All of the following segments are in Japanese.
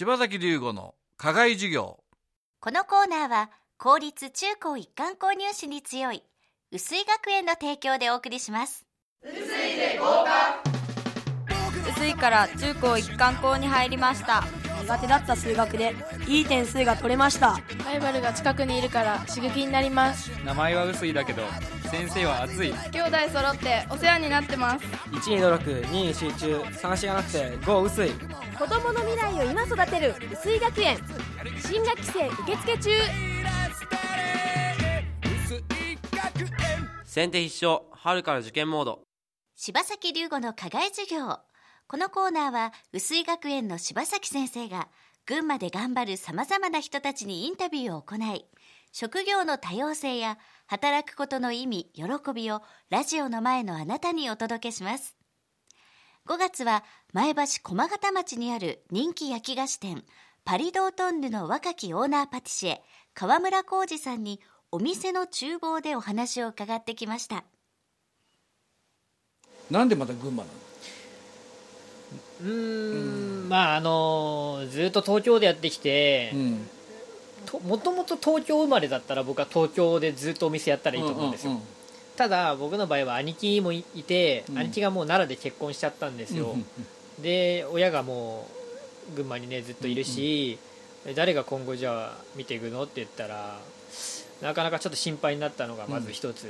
柴崎龍吾の課外授業。このコーナーは公立中高一貫購入士に強い薄井学園の提供でお送りします。薄いから中高一貫校に入りました苦手だった数学でいい点数が取れました。ライバルが近くにいるから刺激になります。名前は薄いだけど先生は熱い。兄弟揃ってお世話になってます。1に努力2に集中3しがなくて5薄い。子供の未来を今育てる薄井学園。新学期生受付中。先手必勝春から受験モード。柴崎龍吾の課外授業このコーナーは薄井学園の柴崎先生が群馬で頑張るさまざまな人たちにインタビューを行い職業の多様性や働くことの意味喜びをラジオの前のあなたにお届けします。5月は前橋駒形町にある人気焼き菓子店パリドートンヌの若きオーナーパティシエ川村浩二さんにお店の厨房でお話を伺ってきました。なんでまた群馬なの？うーん。まああのずっと東京でやってきてもともと東京生まれだったら僕は東京でずっとお店やったらいいと思うんですよ、うんうんただ僕の場合は兄貴もいいて、うん。兄貴がもう奈良で結婚しちゃったんですよ、うんで親がもう群馬にねずっといるし、誰が今後じゃあ見ていくのって言ったらなかなかちょっと心配になったのがまず一つ、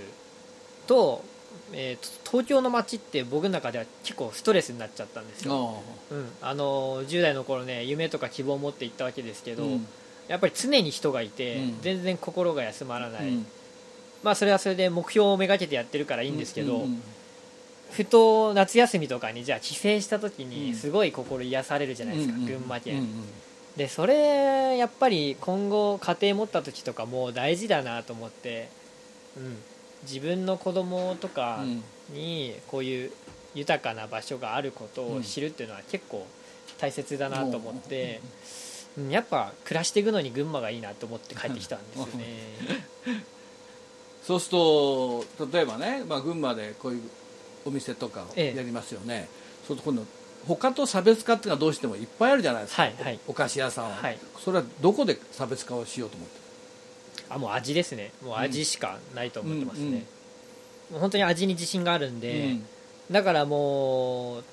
と,、えーと東京の街って僕の中では結構ストレスになっちゃったんですよ、あうん、あの10代の頃ね夢とか希望を持って行ったわけですけど、うん。やっぱり常に人がいて、うん。全然心が休まらあない、まあそれはそれで目標をめがけてやってるからいいんですけど、ふと夏休みとかにじゃあ帰省した時うん。にすごい心癒されるじゃないですか、群馬県、でそれやっぱり今後家庭持った時とかも大事だなと思って、うん、自分の子供とかにこういう豊かな場所があることを知るっていうのは結構大切だなと思って、う。んやっぱ暮らしていくのに群馬がいいなと思って帰ってきたんですよね。そうすると例えばね、まあ、群馬でこういうお店とかをええ。やりますよね、そうすると今度他と差別化っていうのはどうしてもいっぱいあるじゃないですか、はいはい。おお菓子屋さんは、はい。それはどこで差別化をしようと思ってあもう味ですね。もう味しかないと思ってますね、うんうん。もう本当に味に自信があるんで、うん。だからもう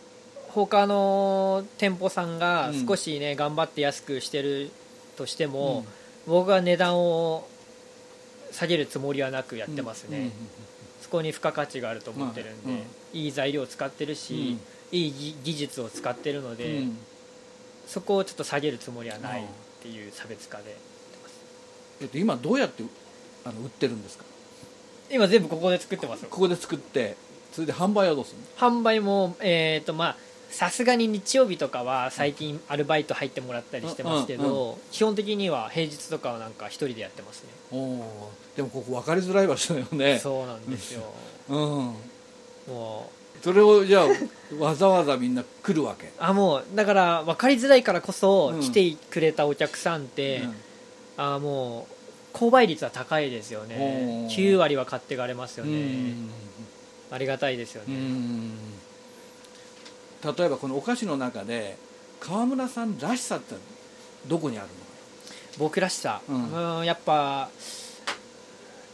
他の店舗さんが少しね、頑張って安くしてるとしても、僕は値段を下げるつもりはなくやってますね、うん。うん。そこに付加価値があると思ってるんで、まあいい材料を使ってるし、いい技技術を使ってるので、うん。そこをちょっと下げるつもりはないっていう差別化でえっと、今どうやってあの売ってるんですか？今全部ここで作ってますよ。ここで作ってそれで販売はどうするの？販売もえっ、とまあさすがに日曜日とかは最近アルバイト入ってもらったりしてますけど、うんうん基本的には平日とかはなんか一人でやってますね。おーでもここ分かりづらい場所だよね。そうなんですよ。うん。もそれをじゃあわざわざみんな来るわけ？うあもうだから分かりづらいからこそうん。来てくれたお客さんって、うんあもう購買率は高いですよね。おー。9割は買っていかれますよね、うん。ありがたいですようね、ん。例えばこのお菓子の中で川村さんらしさってどこにあるの？僕らしさ、ううんん、やっぱ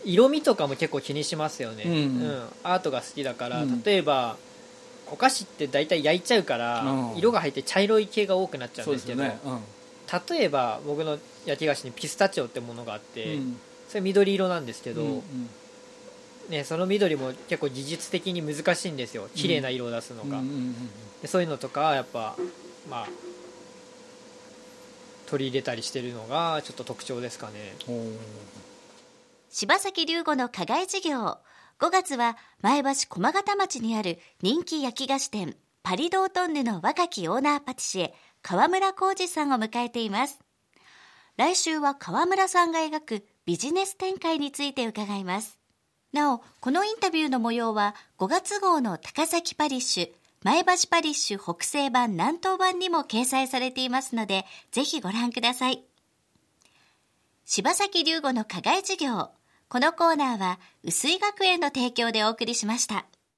色味とかも結構気にしますよね、うん。アートが好きだから、うん。例えばお菓子って大体焼いちゃうから、うん。色が入って茶色い系が多くなっちゃうんですけどね例えば僕の焼き菓子にピスタチオってものがあって、うん。それ緑色なんですけど、うんうん。ね、その緑も結構技術的に難しいんですよ。綺麗な色を出すのが、うんうんうんでそういうのとかやっぱまあ取り入れたりしてるのがちょっと特徴ですかね。柴崎龍吾の課外授業。5月は前橋駒形町にある人気焼き菓子店パリドートンヌの若きオーナーパティシエ川村浩二さんを迎えています。来週は川村さんが描くビジネス展開について伺います。なおこのインタビューの模様は5月号の高崎パリッシュ前橋パリッシュ北西版南東版にも掲載されていますのでぜひご覧ください。柴崎龍吾の課外授業。このコーナーは薄井学園の提供でお送りしました。